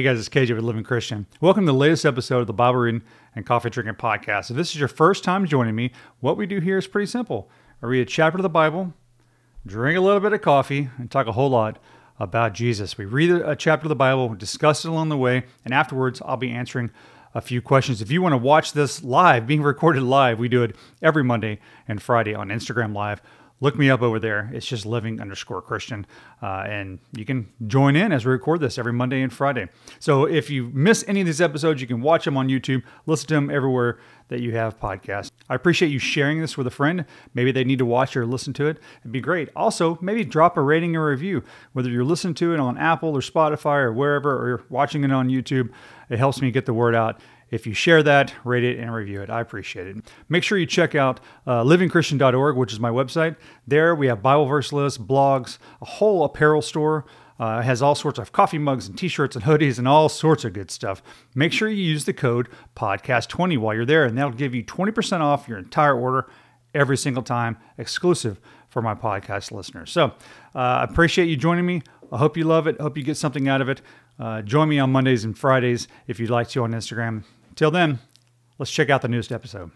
Hey guys, it's KJ with Living Christian. Welcome to the latest episode of the Bible Reading and Coffee Drinking Podcast. If this is your first time joining me, what we do here is pretty simple. I read a chapter of the Bible, drink a little bit of coffee, and talk a whole lot about Jesus. We read a chapter of the Bible, discuss it along the way, and afterwards I'll be answering a few questions. If you want to watch this live, being recorded live, we do it every Monday and Friday on Instagram Live look me up over there. It's just living underscore Christian. Uh, and you can join in as we record this every Monday and Friday. So if you miss any of these episodes, you can watch them on YouTube, listen to them everywhere that you have podcasts. I appreciate you sharing this with a friend. Maybe they need to watch or listen to it. It'd be great. Also, maybe drop a rating or review, whether you're listening to it on Apple or Spotify or wherever, or you're watching it on YouTube. It helps me get the word out if you share that, rate it, and review it, I appreciate it. Make sure you check out uh, livingchristian.org, which is my website. There we have Bible verse lists, blogs, a whole apparel store. Uh, has all sorts of coffee mugs and t-shirts and hoodies and all sorts of good stuff. Make sure you use the code podcast20 while you're there, and that'll give you 20% off your entire order every single time, exclusive for my podcast listeners. So I uh, appreciate you joining me. I hope you love it. Hope you get something out of it. Uh, join me on Mondays and Fridays if you'd like to on Instagram. Till then, let's check out the newest episode.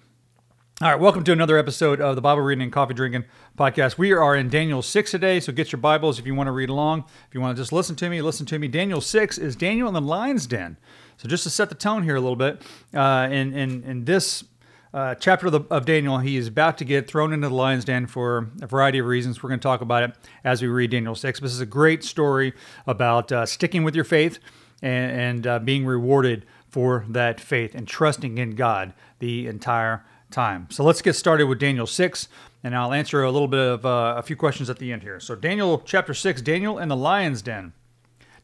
All right, welcome to another episode of the Bible Reading and Coffee Drinking podcast. We are in Daniel 6 today, so get your Bibles if you want to read along. If you want to just listen to me, listen to me. Daniel 6 is Daniel in the lion's den. So just to set the tone here a little bit, uh, in, in, in this uh, chapter of, the, of, Daniel, he is about to get thrown into the lion's den for a variety of reasons. We're going to talk about it as we read Daniel 6. This is a great story about uh, sticking with your faith and, and uh, being rewarded for that faith and trusting in God the entire time. So let's get started with Daniel 6, and I'll answer a little bit of uh, a few questions at the end here. So, Daniel chapter 6, Daniel and the lion's den.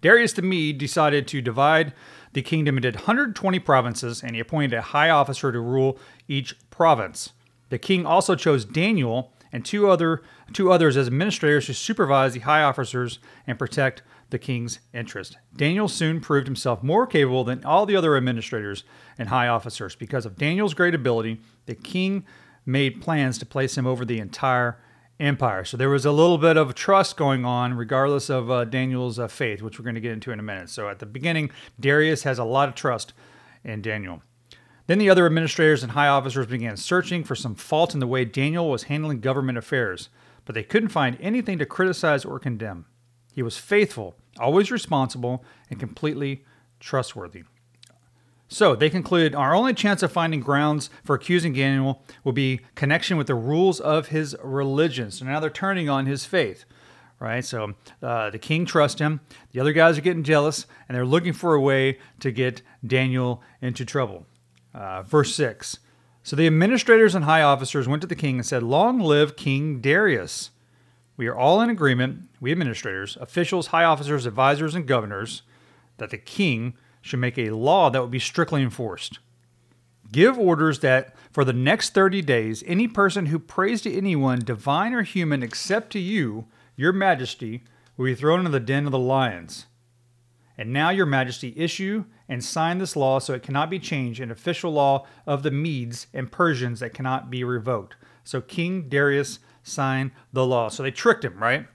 Darius the Mede decided to divide the kingdom into 120 provinces, and he appointed a high officer to rule each province. The king also chose Daniel and two other two others as administrators to supervise the high officers and protect the king's interest. Daniel soon proved himself more capable than all the other administrators and high officers. Because of Daniel's great ability, the king made plans to place him over the entire empire. So there was a little bit of trust going on, regardless of uh, Daniel's uh, faith, which we're going to get into in a minute. So at the beginning, Darius has a lot of trust in Daniel. Then the other administrators and high officers began searching for some fault in the way Daniel was handling government affairs, but they couldn't find anything to criticize or condemn. He was faithful, always responsible, and completely trustworthy. So they concluded our only chance of finding grounds for accusing Daniel will be connection with the rules of his religion. So now they're turning on his faith, right? So uh, the king trusts him. The other guys are getting jealous, and they're looking for a way to get Daniel into trouble. Uh, verse 6. So the administrators and high officers went to the king and said, Long live King Darius. We are all in agreement, we administrators, officials, high officers, advisors, and governors, that the king should make a law that would be strictly enforced. Give orders that for the next 30 days, any person who prays to anyone, divine or human, except to you, your majesty, will be thrown into the den of the lions. And now, your majesty, issue and sign this law so it cannot be changed, an official law of the Medes and Persians that cannot be revoked. So King Darius sign the law. So they tricked him, right?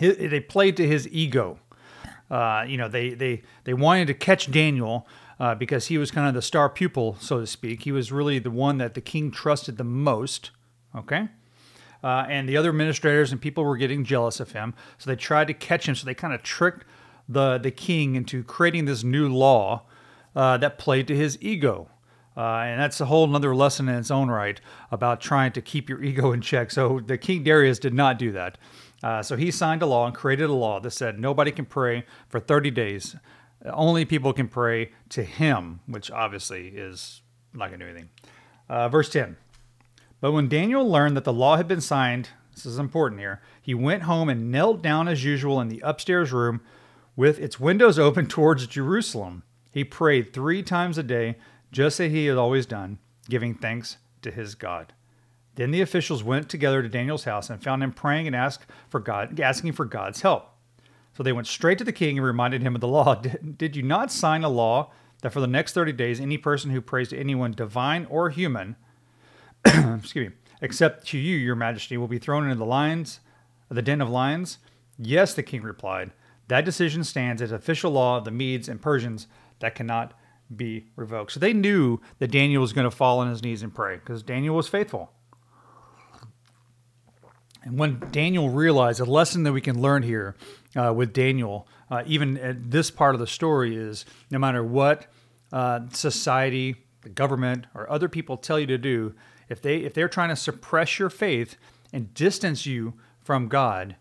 they played to his ego. Uh, you know, they they they wanted to catch Daniel uh, because he was kind of the star pupil, so to speak. He was really the one that the king trusted the most. Okay. Uh, and the other administrators and people were getting jealous of him, so they tried to catch him. So they kind of tricked the the king into creating this new law uh, that played to his ego. Uh, and that's a whole another lesson in its own right about trying to keep your ego in check. So the King Darius did not do that. Uh, so he signed a law and created a law that said nobody can pray for 30 days. Only people can pray to him, which obviously is not going to do anything. Uh, verse 10. But when Daniel learned that the law had been signed, this is important here, he went home and knelt down as usual in the upstairs room with its windows open towards Jerusalem. He prayed three times a day just as he had always done, giving thanks to his God. Then the officials went together to Daniel's house and found him praying and asked for God, asking for God's help. So they went straight to the king and reminded him of the law. Did, did you not sign a law that for the next 30 days any person who prays to anyone, divine or human, excuse me, except to you, your majesty, will be thrown into the lions, the den of lions? Yes, the king replied. That decision stands as official law of the Medes and Persians that cannot be revoked. So they knew that Daniel was going to fall on his knees and pray because Daniel was faithful. And when Daniel realized a lesson that we can learn here uh, with Daniel, uh, even at this part of the story, is no matter what uh, society, the government, or other people tell you to do, if they if they're trying to suppress your faith and distance you from God,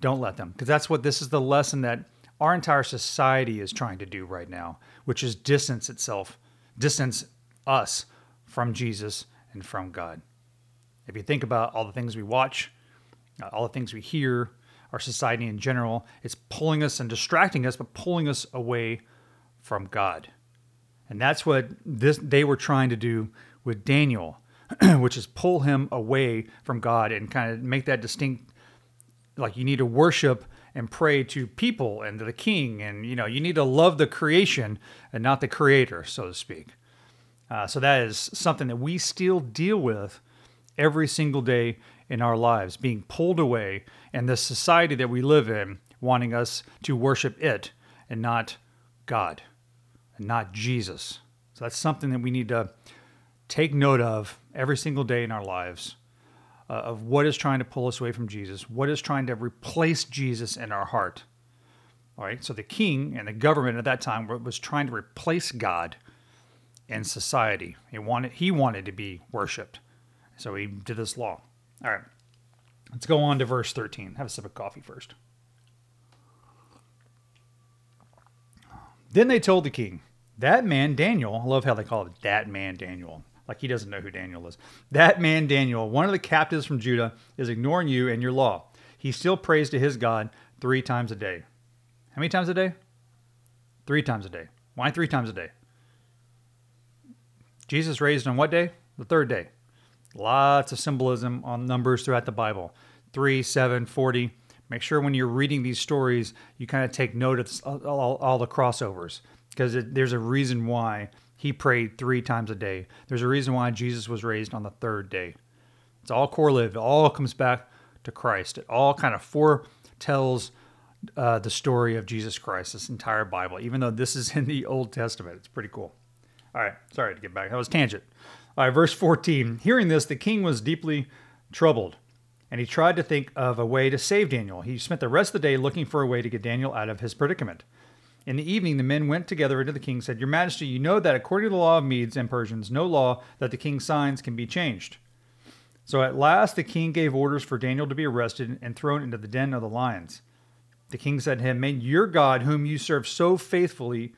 don't let them, because that's what this is the lesson that our entire society is trying to do right now, which is distance itself, distance us from Jesus and from God. If you think about all the things we watch, uh, all the things we hear, our society in general, it's pulling us and distracting us, but pulling us away from God. And that's what this they were trying to do with Daniel, which is pull him away from God and kind of make that distinct like you need to worship and pray to people and to the king. And you know you need to love the creation and not the creator so to speak. Uh, so that is something that we still deal with every single day in our lives being pulled away and the society that we live in wanting us to worship it and not god and not jesus. So that's something that we need to take note of every single day in our lives uh, of what is trying to pull us away from Jesus, what is trying to replace Jesus in our heart. All right, so the king and the government at that time was trying to replace God in society. He wanted he wanted to be worshipped, so he did this law. All right, let's go on to verse thirteen. Have a sip of coffee first. Then they told the king, that man Daniel. I love how they call it that man Daniel. Like he doesn't know who Daniel is. That man, Daniel, one of the captives from Judah, is ignoring you and your law. He still prays to his God three times a day. How many times a day? Three times a day. Why three times a day? Jesus raised on what day? The third day. Lots of symbolism on numbers throughout the Bible 3, 7, 40. Make sure when you're reading these stories, you kind of take note of all, all the crossovers because there's a reason why he prayed three times a day. There's a reason why Jesus was raised on the third day. It's all correlated. It all comes back to Christ. It all kind of foretells uh, the story of Jesus Christ, this entire Bible, even though this is in the Old Testament. It's pretty cool. All right, sorry to get back. That was tangent. All right, verse 14. Hearing this, the king was deeply troubled, and he tried to think of a way to save Daniel. He spent the rest of the day looking for a way to get Daniel out of his predicament. In the evening, the men went together into the king, and said, Your Majesty, you know that according to the law of Medes and Persians, no law that the king signs can be changed. So at last the king gave orders for Daniel to be arrested and thrown into the den of the lions. The king said to him, May your God, whom you serve so faithfully,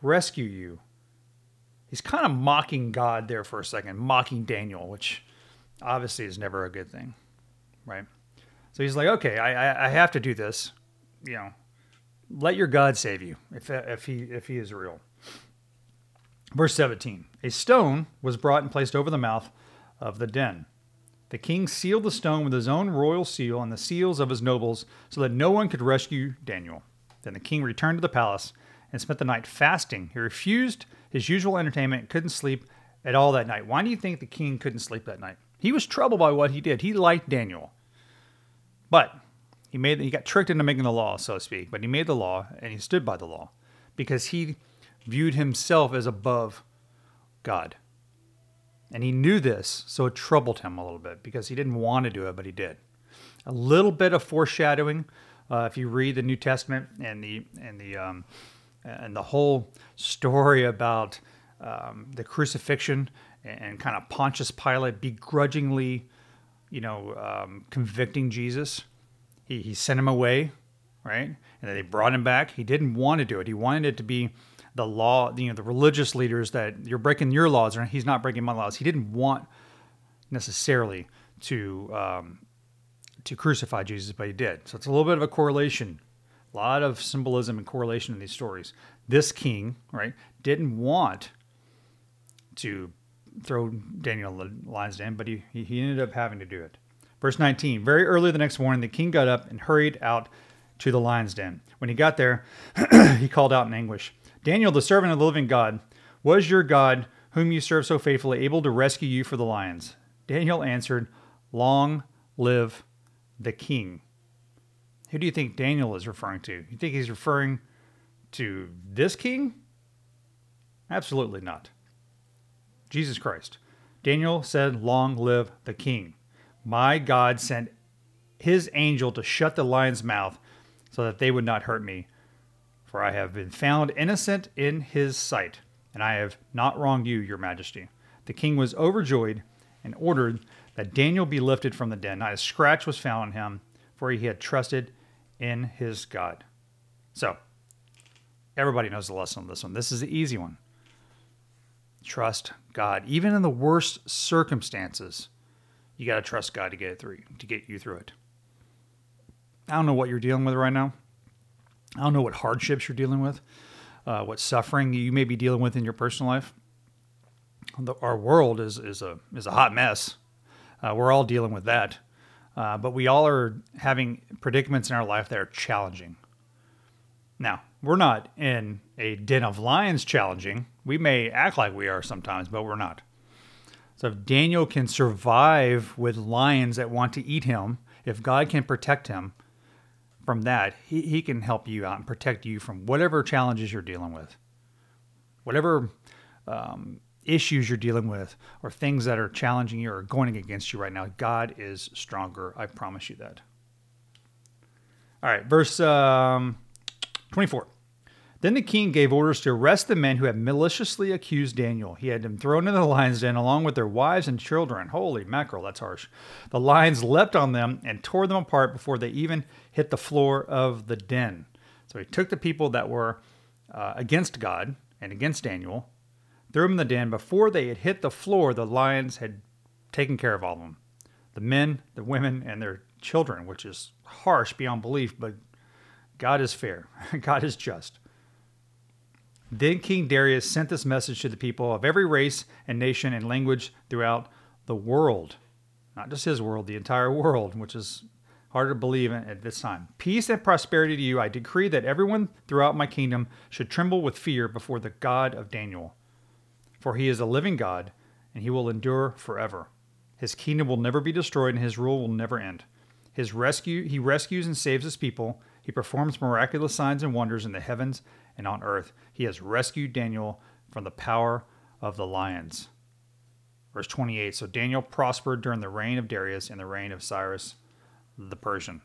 rescue you. He's kind of mocking God there for a second, mocking Daniel, which obviously is never a good thing, right? So he's like, okay, I, I, I have to do this. You know, let your God save you if, if, he, if he is real. Verse 17 A stone was brought and placed over the mouth of the den. The king sealed the stone with his own royal seal and the seals of his nobles so that no one could rescue Daniel. Then the king returned to the palace and spent the night fasting. He refused his usual entertainment, couldn't sleep at all that night. Why do you think the king couldn't sleep that night? He was troubled by what he did. He liked Daniel. But he made he got tricked into making the law, so to speak, but he made the law and he stood by the law because he viewed himself as above God. And he knew this, so it troubled him a little bit because he didn't want to do it, but he did. A little bit of foreshadowing, uh, if you read the New Testament and the and the um, and the whole story about um, the crucifixion and, and, kind of Pontius Pilate begrudgingly, you know, um, convicting Jesus he, he sent him away, right? And then they brought him back. He didn't want to do it. He wanted it to be the law, you know, the religious leaders that you're breaking your laws, or he's not breaking my laws. He didn't want necessarily to um, to crucify Jesus, but he did. So it's a little bit of a correlation, a lot of symbolism and correlation in these stories. This king, right, didn't want to throw Daniel in the den, but he, he ended up having to do it. Verse 19 Very early the next morning, the king got up and hurried out to the lion's den. When he got there, he called out in anguish Daniel, the servant of the living God, was your God, whom you serve so faithfully, able to rescue you for the lions? Daniel answered, Long live the king. Who do you think Daniel is referring to? You think he's referring to this king? Absolutely not. Jesus Christ. Daniel said, Long live the king. My God sent his angel to shut the lion's mouth so that they would not hurt me. For I have been found innocent in his sight, and I have not wronged you, your majesty. The king was overjoyed and ordered that Daniel be lifted from the den. Not a scratch was found on him, for he had trusted in his God. So, everybody knows the lesson on this one. This is the easy one. Trust God. Even in the worst circumstances, you got to trust God to get it through, to get you through it. I don't know what you're dealing with right now. I don't know what hardships you're dealing with, uh, what suffering you may be dealing with in your personal life. The, our world is is a is a hot mess. Uh, we're all dealing with that, uh, but we all are having predicaments in our life that are challenging. Now, we're not in a den of lions challenging. We may act like we are sometimes, but we're not. So if Daniel can survive with lions that want to eat him, if God can protect him, from that, he, he can help you out and protect you from whatever challenges you're dealing with, whatever um, issues you're dealing with, or things that are challenging you or going against you right now. God is stronger. I promise you that. All right, verse um, 24. Then the king gave orders to arrest the men who had maliciously accused Daniel. He had them thrown into the lion's den along with their wives and children. Holy mackerel, that's harsh. The lions leapt on them and tore them apart before they even hit the floor of the den. So he took the people that were uh, against God and against Daniel, threw them in the den. Before they had hit the floor, the lions had taken care of all of them the men, the women, and their children, which is harsh beyond belief, but God is fair, God is just. Then King Darius sent this message to the people of every race and nation and language throughout the world. Not just his world, the entire world, which is hard to believe at this time. Peace and prosperity to you. I decree that everyone throughout my kingdom should tremble with fear before the God of Daniel. For he is a living God, and he will endure forever. His kingdom will never be destroyed, and his rule will never end. His rescue, he rescues and saves his people. He performs miraculous signs and wonders in the heavens and on earth. He has rescued Daniel from the power of the lions. Verse 28 So Daniel prospered during the reign of Darius and the reign of Cyrus the Persian.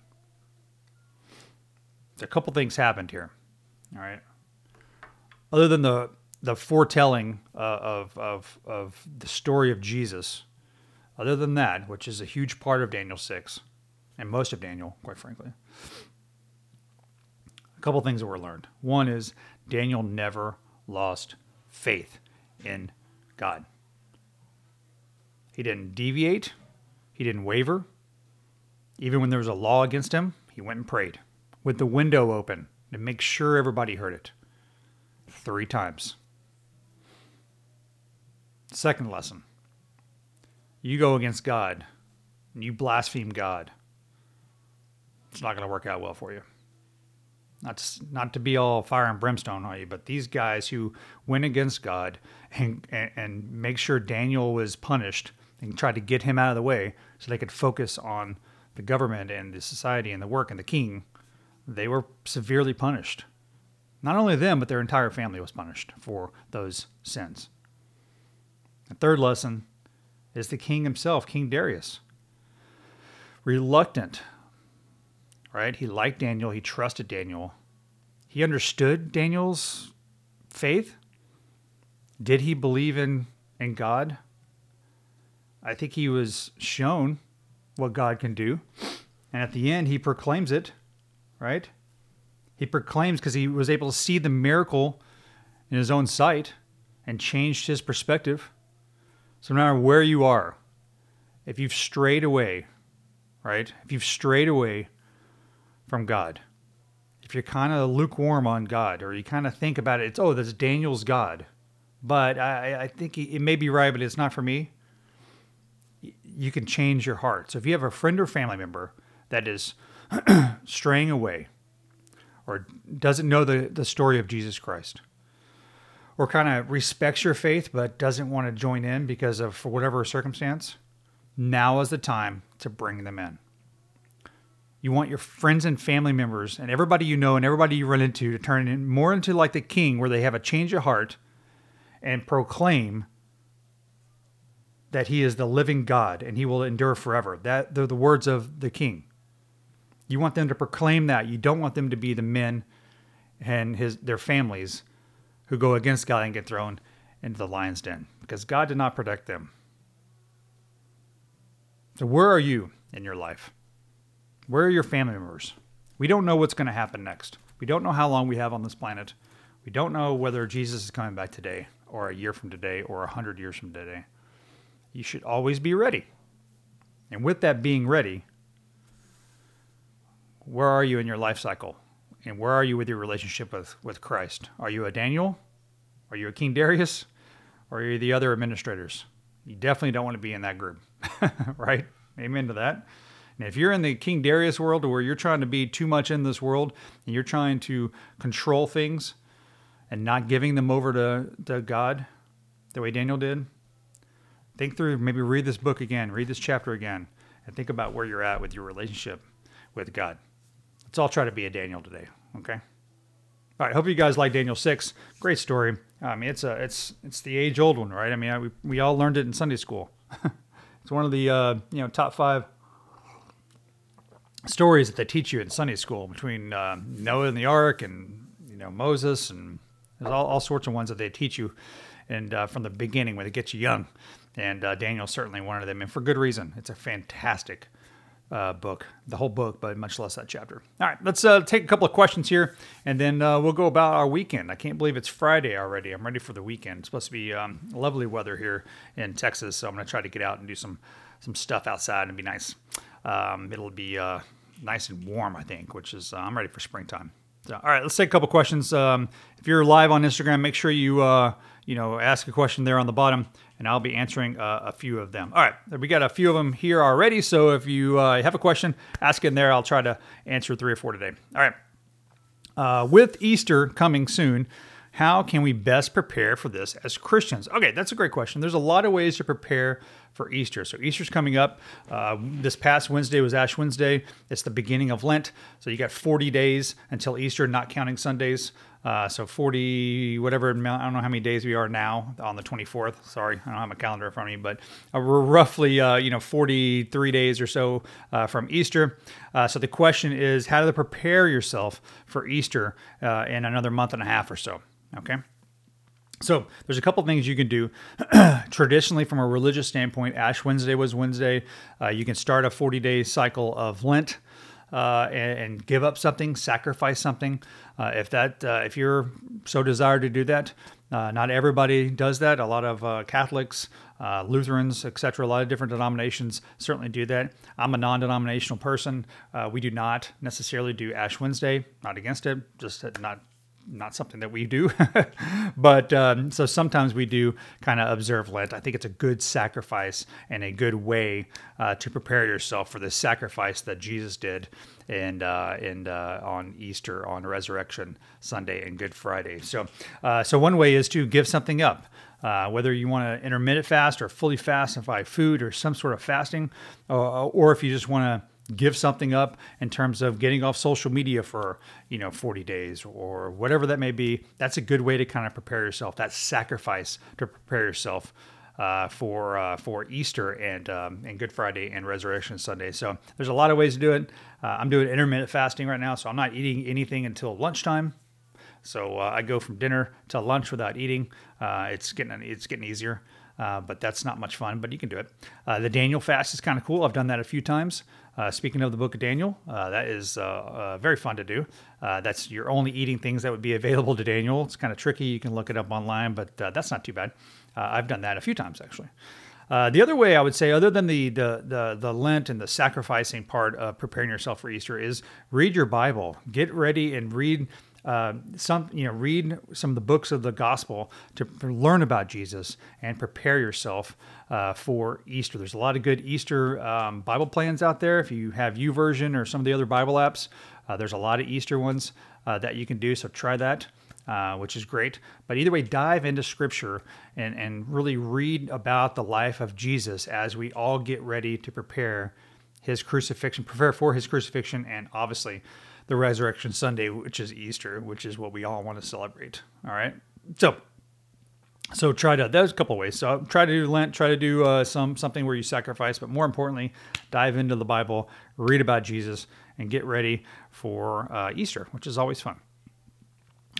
A couple things happened here. All right. Other than the the foretelling uh, of, of, of the story of Jesus, other than that, which is a huge part of Daniel 6, and most of Daniel, quite frankly, a couple things that were learned. One is Daniel never lost faith in God. He didn't deviate, he didn't waver. Even when there was a law against him, he went and prayed with the window open to make sure everybody heard it. Three times. Second lesson you go against God and you blaspheme God, it's not going to work out well for you not to, not to be all fire and brimstone on you, but these guys who went against God and, and, and make sure Daniel was punished and tried to get him out of the way so they could focus on the government and the society and the work and the king, they were severely punished. Not only them, but their entire family was punished for those sins. The third lesson is the king himself, King Darius. Reluctant right? He liked Daniel, he trusted Daniel. He understood Daniel's faith. Did he believe in, in God? I think he was shown what God can do. And at the end, he proclaims it, right? He proclaims because he was able to see the miracle in his own sight and changed his perspective. So, no matter where you are, if you've strayed away, right? If you've strayed away from God. If you're kind of lukewarm on God, or you kind of think about it, it's oh, that's Daniel's God, but I, I think it may be right, but it's not for me. You can change your heart. So if you have a friend or family member that is straying away, or doesn't know the, the story of Jesus Christ, or kind of respects your faith but doesn't want to join in because of for whatever circumstance, now is the time to bring them in. You want your friends and family members and everybody you know and everybody you run into to turn in more into like the king, where they have a change of heart and proclaim that he is the living God and he will endure forever. That they're the words of the king. You want them to proclaim that. You don't want them to be the men and his their families who go against God and get thrown into the lion's den because God did not protect them. So where are you in your life? Where are your family members? We don't know what's going to happen next. We don't know how long we have on this planet. We don't know whether Jesus is coming back today or a year from today or a hundred years from today. You should always be ready. And with that being ready, where are you in your life cycle? And where are you with your relationship with, with Christ? Are you a Daniel? Are you a King Darius? Or are you the other administrators? You definitely don't want to be in that group, right? Amen to that. And if you're in the King Darius world where you're trying to be too much in this world and you're trying to control things and not giving them over to, to God the way Daniel did, think through, maybe read this book again, read this chapter again, and think about where you're at with your relationship with God. Let's all try to be a Daniel today, okay? All right, hope you guys like Daniel 6. Great story. I mean, it's a it's it's the age old one, right? I mean, I, we we all learned it in Sunday school. it's one of the uh, you know top five stories that they teach you in Sunday school between uh, Noah and the Ark and you know Moses and there's all, all sorts of ones that they teach you and uh, from the beginning when they get you young. And uh, Daniel's certainly one of them, and for good reason. It's a fantastic uh, book, the whole book, but much less that chapter. All right, let's uh, take a couple of questions here, and then uh, we'll go about our weekend. I can't believe it's Friday already. I'm ready for the weekend. It's supposed to be um, lovely weather here in Texas, so I'm going to try to get out and do some some stuff outside and be nice. Um, it'll be uh, nice and warm, I think, which is uh, I'm ready for springtime. So, all right, let's take a couple questions. Um, if you're live on Instagram, make sure you uh, you know ask a question there on the bottom, and I'll be answering uh, a few of them. All right, we got a few of them here already. So if you uh, have a question, ask it in there. I'll try to answer three or four today. All right. Uh, with Easter coming soon, how can we best prepare for this as Christians? Okay, that's a great question. There's a lot of ways to prepare for Easter. So Easter's coming up. Uh, this past Wednesday was Ash Wednesday. It's the beginning of Lent. So you got 40 days until Easter, not counting Sundays. Uh, so 40, whatever I don't know how many days we are now on the 24th. Sorry, I don't have a calendar in front of me, but uh, we're roughly, uh, you know, 43 days or so uh, from Easter. Uh, so the question is how to prepare yourself for Easter uh, in another month and a half or so. Okay. So there's a couple things you can do. Traditionally, from a religious standpoint, Ash Wednesday was Wednesday. Uh, you can start a 40 day cycle of Lent. Uh, and, and, give up something, sacrifice something. Uh, if that, uh, if you're so desired to do that, uh, not everybody does that. A lot of uh, Catholics, Lutherans, etc., a lot of different denominations certainly do that. I'm a non-denominational person. we do not necessarily do Ash Wednesday. Not against it, just not not something that we do. but um, so sometimes we do kind of observe Lent. I think it's a good sacrifice and a good way uh, to prepare yourself for the sacrifice that Jesus did and uh, and uh, on Easter, on Resurrection Sunday, and Good Friday. So uh, so one way is to give something up. Uh, whether you want to intermittent fast or fully fast by food or some sort of fasting, or, or if you just want to give something up in terms of getting off social media for you know 40 days or whatever that may be that's a good way to kind of prepare yourself that sacrifice to prepare yourself uh, for uh, for Easter and um, and Good Friday and Resurrection Sunday. So there's a lot of ways to do it. Uh, I'm doing intermittent fasting right now, so I'm not eating anything until lunchtime. So uh, I go from dinner to lunch without eating. Uh, it's getting it's getting easier. Uh, but that's not much fun, but you can do it. Uh, the Daniel fast is kind of cool. I've done that a few times. Uh, speaking of the book of Daniel, uh, that is uh, very fun to do. that's you're only eating things that would be available to Daniel. It's kind of tricky. You can look it up online, but that's not too bad. I've done that a few times actually. The other way I would say, other than the, the, the the Lent and the sacrificing part of preparing yourself for Easter, is read your Bible. Get ready and read uh, some you know read some of the books of the gospel to, learn about Jesus and prepare yourself uh, for Easter. There's a lot of good Easter um, Bible plans out there. If you have YouVersion or some of the other Bible apps, uh, there's a lot of Easter ones uh, that you can do. So try that. Uh, which is great. But either way, dive into scripture and, and really read about the life of Jesus as we all get ready to prepare his crucifixion, prepare for his crucifixion, and obviously the resurrection Sunday, which is Easter, which is what we all want to celebrate. All right. So, so try to there's a couple ways. So try to do Lent, try to do uh, some something where you sacrifice, but more importantly, dive into the Bible, read about Jesus, and get ready for uh, Easter, which is always fun.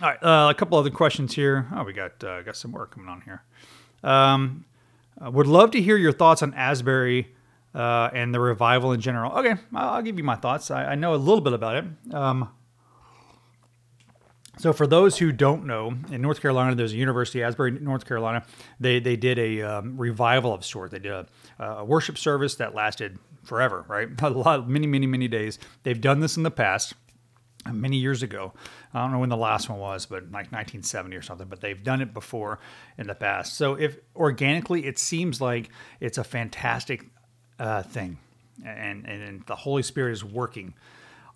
All right, uh, a couple other questions here. Oh, we got uh, got some more coming on here. Um, uh, would love to hear your thoughts on Asbury uh, and the revival in general. Okay, I'll, give you my thoughts. I, I, know a little bit about it. Um, so, for those who don't know, in North Carolina, there's a university, Asbury, North Carolina. They they did a um, revival of sort. They did a, a, worship service that lasted forever, right? A lot, many, many, many days. They've done this in the past, many years ago. I don't know when the last one was, but like 1970 or something. But they've done it before in the past. So, if organically, it seems like it's a fantastic uh, thing, and, and the Holy Spirit is working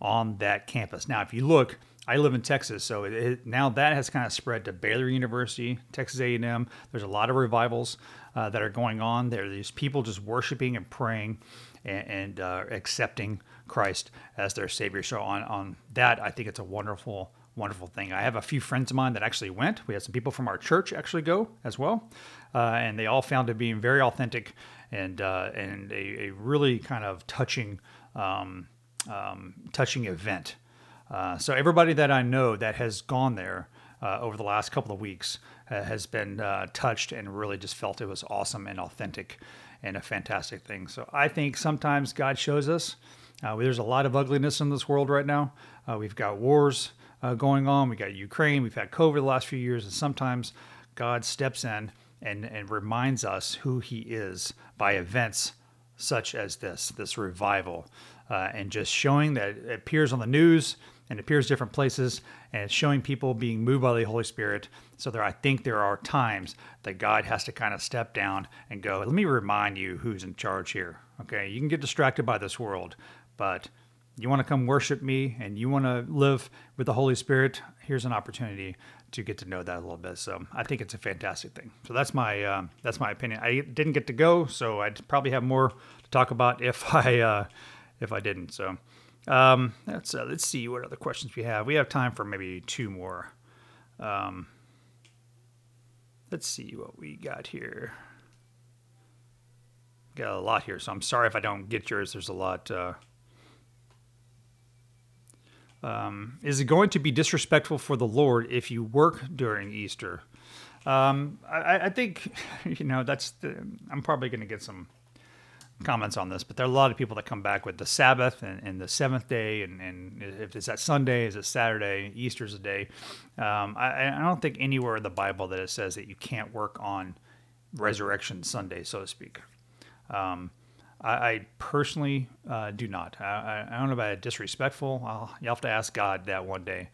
on that campus. Now, if you look, I live in Texas, so it, it, now that has kind of spread to Baylor University, Texas A&M. There's a lot of revivals uh, that are going on. There, there's people just worshiping and praying and, and uh, accepting Christ as their Savior. So on on that, I think it's a wonderful wonderful thing. I have a few friends of mine that actually went. We had some people from our church actually go as well, uh, and they all found it being very authentic and uh, and a, a, really kind of touching um, um, touching event. Uh, so everybody that I know that has gone there uh, over the last couple of weeks uh, has been uh, touched and really just felt it was awesome and authentic and a fantastic thing. So I think sometimes God shows us. there's a lot of ugliness in this world right now. we've got wars going on. We got Ukraine. We've had COVID the last few years, and sometimes God steps in and, and reminds us who he is by events such as this, this revival, uh, and just showing that it appears on the news and appears different places, and showing people being moved by the Holy Spirit. So there, I think there are times that God has to kind of step down and go, "Let me remind you who's in charge here." Okay, you can get distracted by this world, but you want to come worship me and you want to live with the Holy Spirit. Here's an opportunity to get to know that a little bit. So I think it's a fantastic thing. So that's my um, that's my opinion. I didn't get to go, so I'd probably have more to talk about if I uh, if I didn't. So um, let's uh, let's see what other questions we have. We have time for maybe two more. Um, let's see what we got here. Got a lot here, so I'm sorry if I don't get yours. There's a lot. Uh, um, is it going to be disrespectful for the Lord if you work during Easter? Um, I, I, think, you know, that's the, I'm probably going to get some comments on this, but there are a lot of people that come back with the Sabbath and, and the seventh day, and, and, if it's that Sunday, is it Saturday, Easter's a day. Um, I, I, don't think anywhere in the Bible that it says that you can't work on Resurrection Sunday, so to speak. Um, I, I personally uh, do not. I, I, don't know about disrespectful. I'll, you'll have to ask God that one day.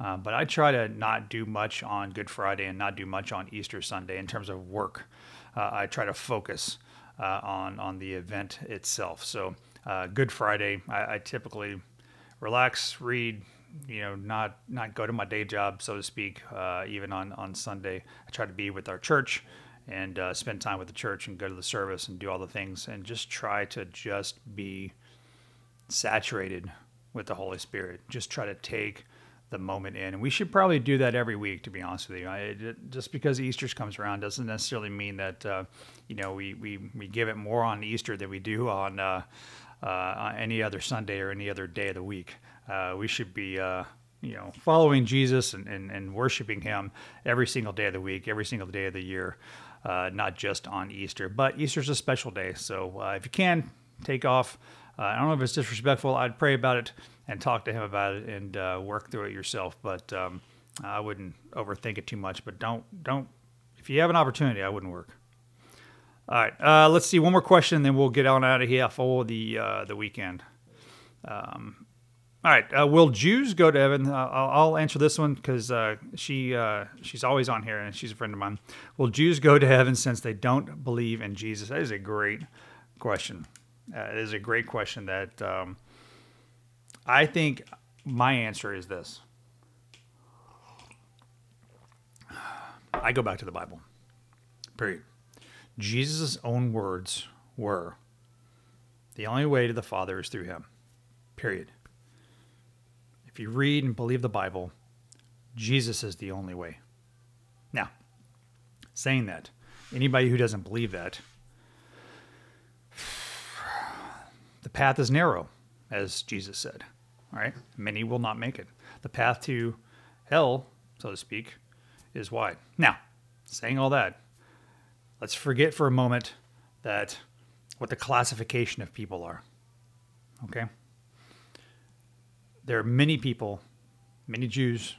Uh, but I try to not do much on Good Friday and not do much on Easter Sunday in terms of work. Uh, I try to focus uh, on on the event itself. So uh, Good Friday, I, I, typically relax, read, you know, not not go to my day job, so to speak. Uh, even on on Sunday, I try to be with our church and uh, spend time with the church and go to the service and do all the things and just try to just be saturated with the Holy Spirit. Just try to take the moment in. And we should probably do that every week, to be honest with you. I, just because Easter comes around doesn't necessarily mean that, uh, you know, we, we, we give it more on Easter than we do on, uh, uh, any other Sunday or any other day of the week. Uh, we should be, uh, you know, following Jesus and, and, and worshiping Him every single day of the week, every single day of the year uh, not just on Easter. But Easter's a special day, so uh, if you can, take off. Uh, I don't know if it's disrespectful. I'd pray about it and talk to him about it and uh, work through it yourself. But um, I wouldn't overthink it too much. But don't don't if you have an opportunity, I wouldn't work. All right, uh, let's see one more question, then we'll get on out of here for the uh, the weekend. Um, all right. Uh, will Jews go to heaven? Uh, I'll, I'll, answer this one because uh, she uh, she's always on here and she's a friend of mine. Will Jews go to heaven since they don't believe in Jesus? That is a great question. Uh, it is a great question that um, I think my answer is this. I go back to the Bible. Period. Jesus' own words were, The only way to the Father is through him. Period. If you read and believe the Bible, Jesus is the only way. Now, saying that, anybody who doesn't believe that, the path is narrow, as Jesus said. All right? Many will not make it. The path to hell, so to speak, is wide. Now, saying all that, let's forget for a moment that what the classification of people are. Okay? There are many people, many Jews.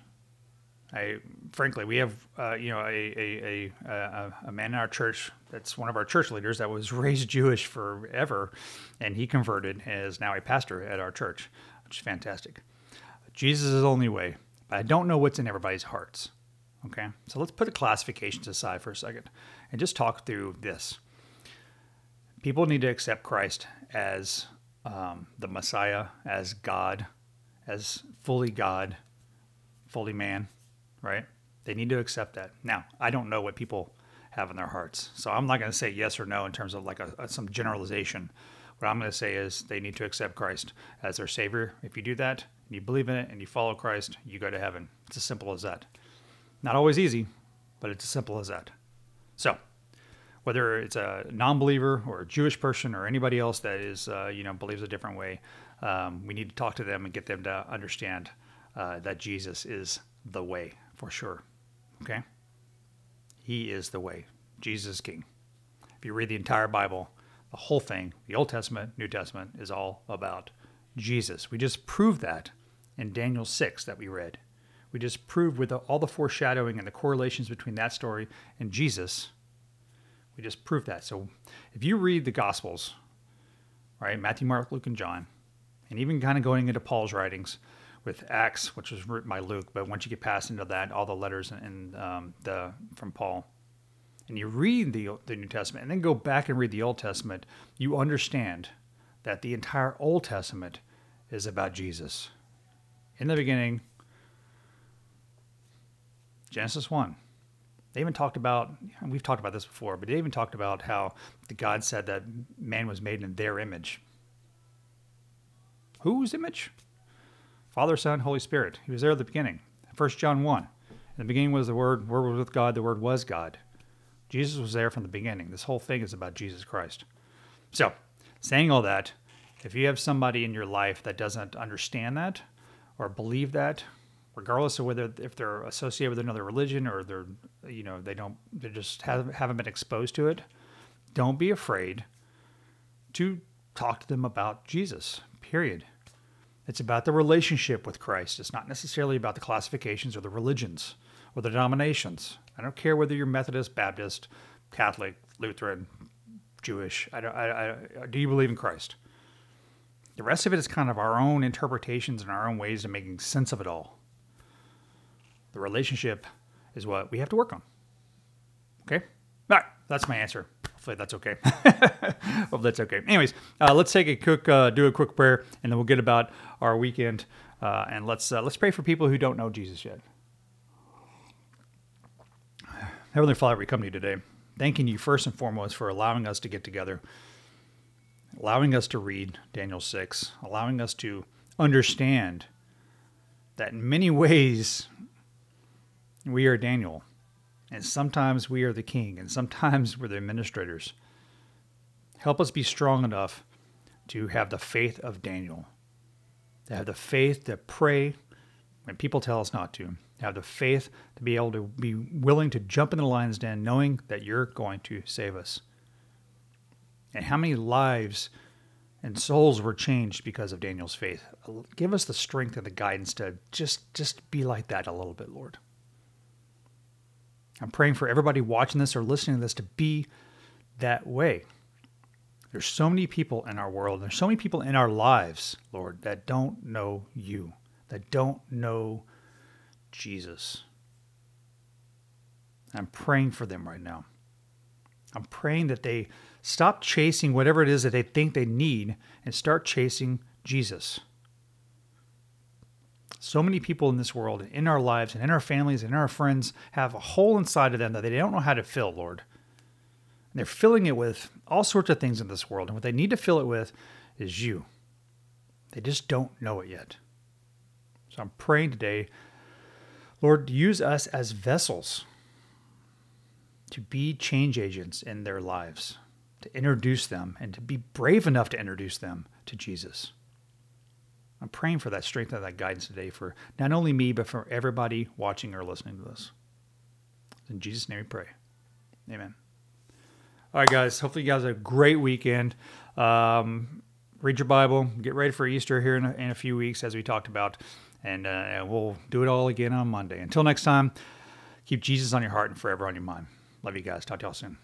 I frankly, we have uh, you know a, a, a, a man in our church that's one of our church leaders that was raised Jewish forever, and he converted and is now a pastor at our church, which is fantastic. Jesus is the only way, but I don't know what's in everybody's hearts. Okay, so let's put the classifications aside for a second and just talk through this people need to accept Christ as um, the Messiah, as God, as fully God, fully man, right? They need to accept that. Now, I don't know what people have in their hearts, so I'm not going to say yes or no in terms of like a, a, some generalization. What I'm going to say is they need to accept Christ as their Savior. If you do that, and you believe in it, and you follow Christ, you go to heaven. It's as simple as that. Not always easy, but it's as simple as that. So, whether it's a non-believer or a Jewish person or anybody else that is, uh, you know, believes a different way, um, we need to talk to them and get them to understand uh, that Jesus is the way for sure. Okay, He is the way. Jesus King. If you read the entire Bible, the whole thing, the Old Testament, New Testament, is all about Jesus. We just proved that in Daniel 6 that we read. We just proved with all the foreshadowing and the correlations between that story and Jesus we just proved that. So if you read the Gospels, right, Matthew, Mark, Luke, and John, and even kind of going into Paul's writings with Acts, which was written by Luke, but once you get past into that, all the letters and um, the from Paul, and you read the the New Testament, and then go back and read the Old Testament, you understand that the entire Old Testament is about Jesus. In the beginning, Genesis one they even talked about, we've talked about this before, but they even talked about how the God said that man was made in their image. Whose image? Father, Son, Holy Spirit. He was there at the beginning. 1 John 1. In the beginning was the Word, Word was with God, the Word was God. Jesus was there from the beginning. This whole thing is about Jesus Christ. So, saying all that, if you have somebody in your life that doesn't understand that or believe that regardless of whether if they're associated with another religion or they're you know they don't they just haven't haven't been exposed to it don't be afraid to talk to them about jesus period. It's about the relationship with christ. It's not necessarily about the classifications or the religions or the denominations. I don't care whether you're methodist baptist catholic lutheran jewish. I don't, I, I, do you believe in christ? The rest of it is kind of our own interpretations and our own ways of making sense of it all. The relationship is what we have to work on. Okay? All right, that's my answer. Hopefully that's okay. That's okay. Anyways, uh, let's take a quick, uh, do a quick prayer, and then we'll get about our weekend. Uh, and let's uh, let's pray for people who don't know Jesus yet. Heavenly Father, we come to you today, thanking you first and foremost for allowing us to get together, allowing us to read Daniel six, allowing us to understand that in many ways we are Daniel, and sometimes we are the king, and sometimes we're the administrators. Help us be strong enough to have the faith of Daniel, to have the faith to pray when people tell us not to, to have the faith to be able to be willing to jump in the lion's den knowing that you're going to save us. And how many lives and souls were changed because of Daniel's faith? Give us the strength and the guidance to just just be like that a little bit, Lord. I'm praying for everybody watching this or listening to this to be that way. There's so many people in our world, there's so many people in our lives, Lord, that don't know you, that don't know Jesus. I'm praying for them right now. I'm praying that they stop chasing whatever it is that they think they need and start chasing Jesus. So many people in this world, and in our lives, and in our families, and in our friends, have a hole inside of them that they don't know how to fill, Lord. And they're filling it with all sorts of things in this world. And what they need to fill it with is you. They just don't know it yet. So I'm praying today, Lord, use us as vessels to be change agents in their lives, to introduce them and to be brave enough to introduce them to Jesus. I'm praying for that strength and that guidance today for not only me, but for everybody watching or listening to this. In Jesus' name we pray. Amen. All right, guys. Hopefully, you guys have a great weekend. Um, read your Bible. Get ready for Easter here in a, in a few weeks, as we talked about. And, uh, and we'll do it all again on Monday. Until next time, keep Jesus on your heart and forever on your mind. Love you guys. Talk to y'all soon.